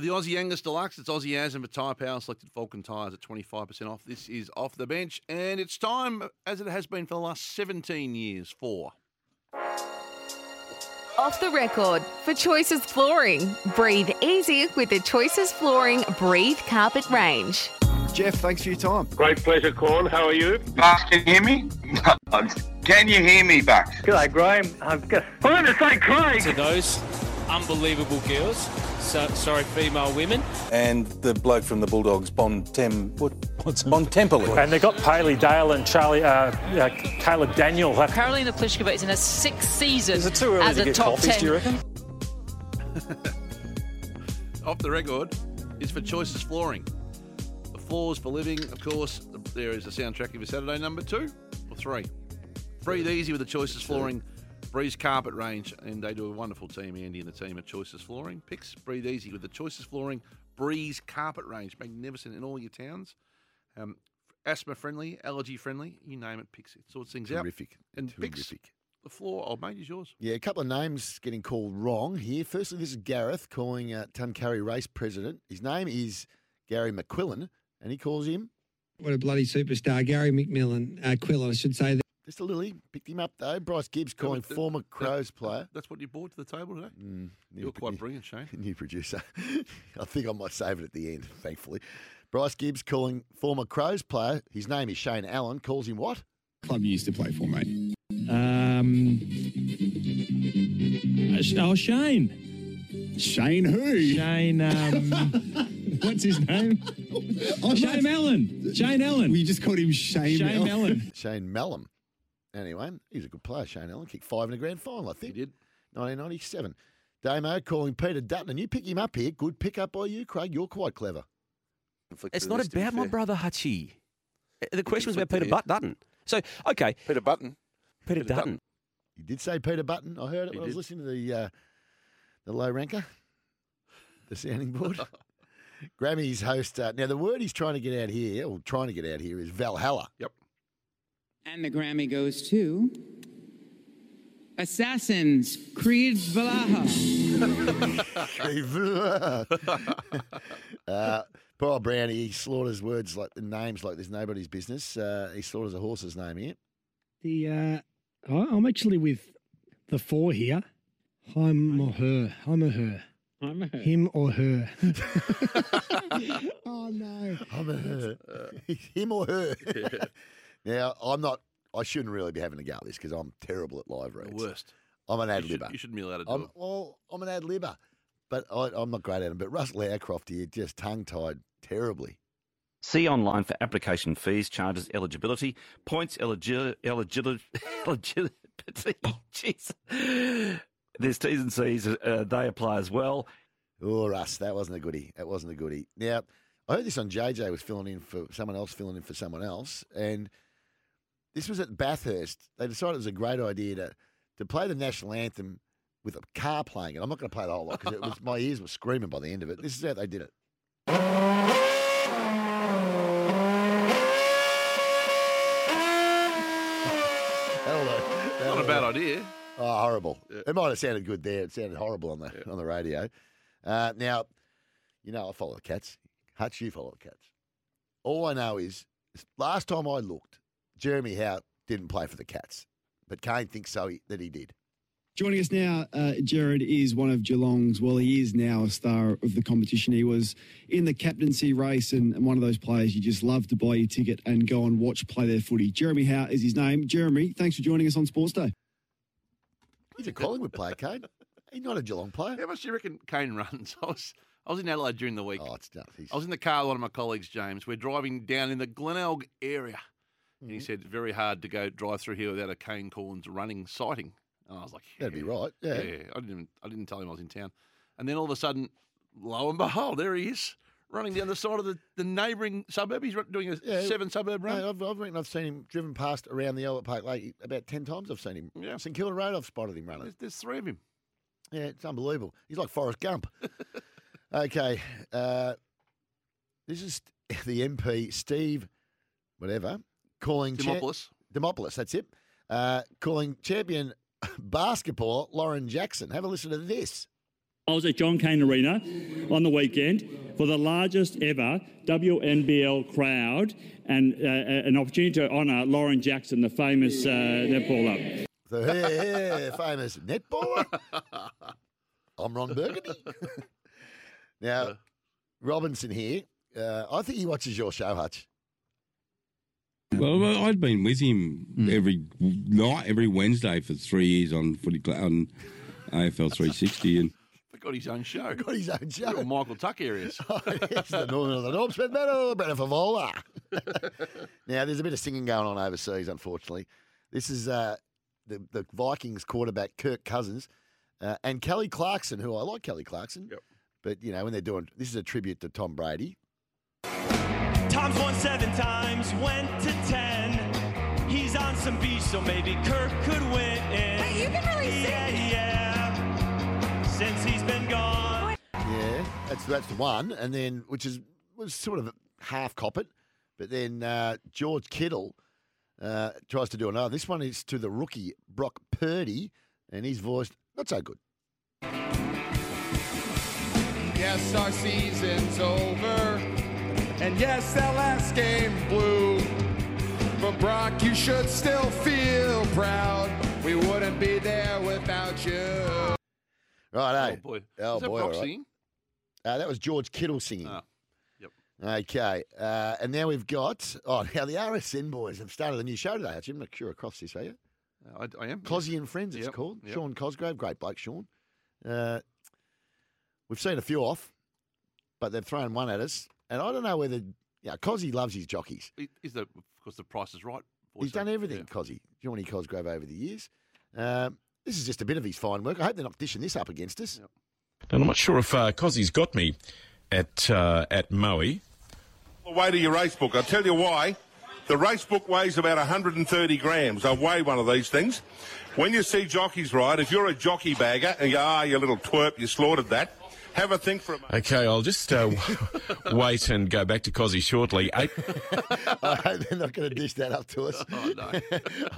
For the Aussie Angus Deluxe, it's Aussie As and for Tyre Power selected Falcon tyres at 25% off. This is off the bench, and it's time, as it has been for the last 17 years, for. Off the record for Choices Flooring. Breathe easy with the Choices Flooring Breathe Carpet range. Jeff, thanks for your time. Great pleasure, Corn. How are you? Bucks, can you hear me? can you hear me, Bucks? G'day, Graham. I'm going to say Craig. to those unbelievable girls. So, sorry, female women. and the bloke from the Bulldogs, Bon Tem, what, what's Bon Temple. And they've got Bailey Dale and Charlie, uh, uh, Caleb Daniel. Have, Carolina Pliskova is in her sixth season is it too early as to a get top coffees, ten. do you reckon? Off the record is for Choices Flooring. The floors for living, of course, there is a soundtrack of your Saturday number two or three. Breathe easy with the Choices Flooring. Breeze Carpet Range, and they do a wonderful team, Andy and the team at Choices Flooring. Picks, breathe easy with the Choices Flooring Breeze Carpet Range. Magnificent in all your towns. Um, asthma friendly, allergy friendly, you name it, picks it. Sorts things out. Terrific. And picks Terrific. the floor, old mate, is yours. Yeah, a couple of names getting called wrong here. Firstly, this is Gareth calling uh, Tuncurry race president. His name is Gary McQuillan, and he calls him What a bloody superstar. Gary McMillan, uh, Quillan, I should say. just a lily. Picked him up though. Bryce Gibbs calling but the- former that- Crows player. That's what you brought to the table today. Mm, You're quite new- brilliant, Shane. New producer. I think I might save it at the end, thankfully. Bryce Gibbs calling former Crows player. His name is Shane Ellen. Calls him what? Club you used to play for, mate. Um, oh, Shane. Shane who? Shane, um, what's his name? Oh, Shane Ellen. Shane Ellen. We just called him Shane, Shane Ellen. Shane Mallam. Anyway, he's a good player, Shane Ellen. Kicked five in the grand final, I think. He did. 1997. Damo calling Peter Dutton, and you pick him up here. Good pick up by you, Craig. You're quite clever. It's not about my brother Hutchie. Uh, The question was about Peter conflicted Butt Dutton. So, okay, Peter Button. Peter, Peter Dutton. You did say Peter Button. I heard it He when I was listening to the uh, the low ranker, the sounding board. Grammy's host. Uh, now, the word he's trying to get out here, or trying to get out here, is Valhalla. Yep. And the Grammy goes to Assassins Creed Valhalla. uh, poor old Brownie, he slaughters words like the names like there's nobody's business. Uh, he slaughters a horse's name here. The, uh, I- I'm actually with the four here. Him or her. I'm a her. I'm a her him or her. oh, no. I'm a her. Him or her. Now, I'm not, I shouldn't really be having a go at this because I'm terrible at live The reads. worst. I'm an ad You, should, libber. you shouldn't be allowed to do I'm, it. well, I'm an ad libber, but I, I'm not great at them. But Russell Aircroft here just tongue tied terribly. See online for application fees, charges, eligibility, points, eligi- eligili- eligibility. Jeez. There's T's and C's. Uh, they apply as well. Oh, Russ, that wasn't a goodie. That wasn't a goodie. Now, I heard this on JJ was filling in for someone else, filling in for someone else, and this was at Bathurst. They decided it was a great idea to to play the national anthem with a car playing it. I'm not going to play the whole lot because my ears were screaming by the end of it. This is how they did it. Hello. Not a bad idea. Oh, horrible! It might have sounded good there. It sounded horrible on the on the radio. Uh, now, you know I follow the cats. Hutch, you follow the cats. All I know is last time I looked, Jeremy Howe didn't play for the Cats, but Kane thinks so he, that he did. Joining us now, uh, Jared is one of Geelong's, well, he is now a star of the competition. He was in the captaincy race and, and one of those players you just love to buy your ticket and go and watch play their footy. Jeremy Howe is his name. Jeremy, thanks for joining us on Sports Day. He's a Collingwood player, Kane. He's not a Geelong player. How much do you reckon Kane runs? I was I was in Adelaide during the week. Oh, it's nuts. He's- I was in the car with one of my colleagues, James. We're driving down in the Glenelg area. And Mm-hmm. he said, very hard to go drive through here without a Kane Cornes running sighting. And I was like, yeah, That'd be right. Yeah. I didn't even, I didn't tell him I was in town. And then all of a sudden, lo and behold, there he is, running down the side of the, the neighbouring suburb. He's doing a Yeah. seven suburb run. Mate, I've, I've reckon I've seen him driven past around the Albert Park Lake about 10 times. I've seen him. Yeah. St Kilda Road, I've spotted him running. There's, there's three of him. Yeah, it's unbelievable. He's like Forrest Gump. okay. Uh, this is the MP, Steve, whatever, calling. cha- Dimopoulos. Dimopoulos, that's it. Uh, calling champion basketball Lauren Jackson. Have a listen to this. I was at John Cain Arena on the weekend for the largest ever WNBL crowd and uh, an opportunity to honour Lauren Jackson, the famous uh, netballer. The yeah, yeah, famous netballer. I'm Ron Burgundy. now, Robinson here. Uh, I think he watches your show, Hutch. Well, well, I'd been with him every night, every Wednesday for three years on Footy Cl- on AFL 360, and Got his own show. Got his own show. Real Michael Tuck areas. it's the Northern of the North Smith Meadow, Brenna Favola. now, there's a bit of singing going on overseas, unfortunately. This is uh, the, the Vikings quarterback, Kirk Cousins, uh, and Kelly Clarkson, who I like Kelly Clarkson. Yep. But, you know, when they're doing this is a tribute to Tom Brady. Tom's won seven times, went to ten. He's on some beach, so maybe Kirk could win. Wait, you can really yeah, Yeah, Since he's been gone. Yeah, that's that's the one, and then which is was sort of half cop it, but then uh, George Kittle uh, tries to do another. This one is to the rookie Brock Purdy, and he's voiced not so good. Yes, our season's over. And yes, that last game blew. But Brock, you should still feel proud. We wouldn't be there without you. Right, Oh, boy. Oh Was that boy, Brock all right. singing? Uh, that was George Kittle singing. Yep. Okay, uh, and now we've got oh now the RSN boys have started a new show today. Actually, I'm not sure across this, are you? I, I am. Cosy and Friends, it's Yep, called. yep. Sean Cosgrove, great bloke, Sean. Uh, we've seen a few off, but they've thrown one at us, and I don't know whether yeah, Cosy loves his jockeys. Is the because the price is right? He's done everything, Cosy. Johnny Cosgrove over the years. Um, this is just a bit of his fine work. I hope they're not dishing this up against us. And I'm not sure if uh, Cozzy's got me at uh, at Moe. the weight of your race book. I'll tell you why. The race book weighs about 130 grams. I weigh one of these things. When you see jockeys ride, if you're a jockey bagger and you go, ah, you little twerp, you slaughtered that, have a think for a moment. Okay, I'll just uh, wait and go back to Cozzy shortly. Eight. I hope they're not going to dish that up to us Oh, no.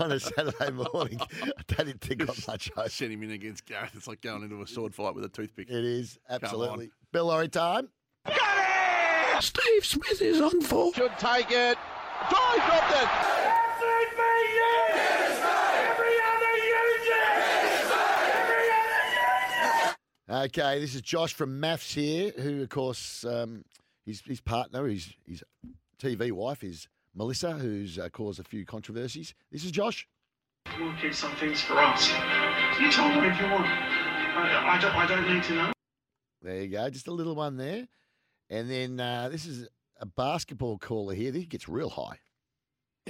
on a Saturday morning. I don't think got much hope. Send him in against Gareth. It's like going into a sword fight with a toothpick. It is, absolutely. Bill Laurie time. Steve Smith is on for. Should take it. Try dropped it. Okay, this is Josh from MAFS here, who, of course, um, his, his partner, his, his TV wife is Melissa, who's uh, caused a few controversies. This is Josh. We'll keep some things for us. You tell me if you want. I, I, don't, I don't need to know. There you go, just a little one there. And then uh, this is a basketball caller here. He gets real high.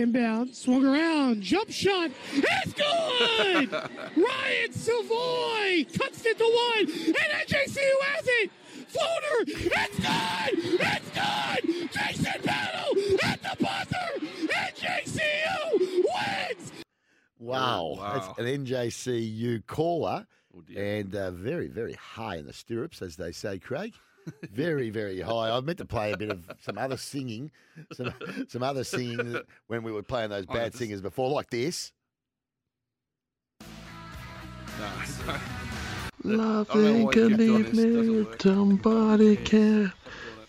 Inbound, swung around, jump shot, it's good! Ryan Savoy cuts it to one, and NJCU has it! Floater, it's good! It's good! Jason Battle at the buzzer! NJCU wins! Wow, Oh, wow. that's an NJCU caller, and uh, very, very high in the stirrups, as they say, Craig. Very, very high. I meant to play a bit of some other singing, some some other singing when we were playing those Oh, bad this- singers before, like this. No. Nothing can leave me with somebody can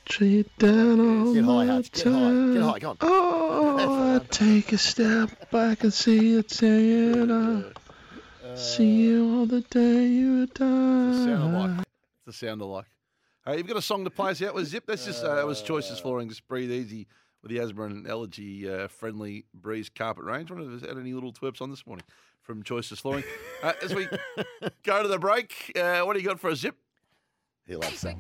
treat down on Get high, my Get high. Get high. Go on. Oh, I take a step back and see it saying I see you on the day you Sound die. alike. It's the sound alike. Hey, you've got a song to play us out with Zip. That's just uh, that was Choices Flooring. Just breathe easy with the asthma and allergy uh, friendly breeze carpet range. Wonder if there's had any little twerps on this morning from Choices Flooring. uh, as we go to the break, uh, what do you got for a zip? He loves that.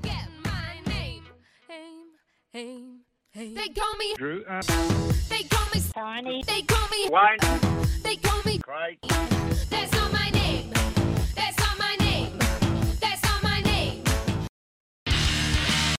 They call me Drew. Uh, They call me Tiny. They call me Wayne. They call me Craig. There's no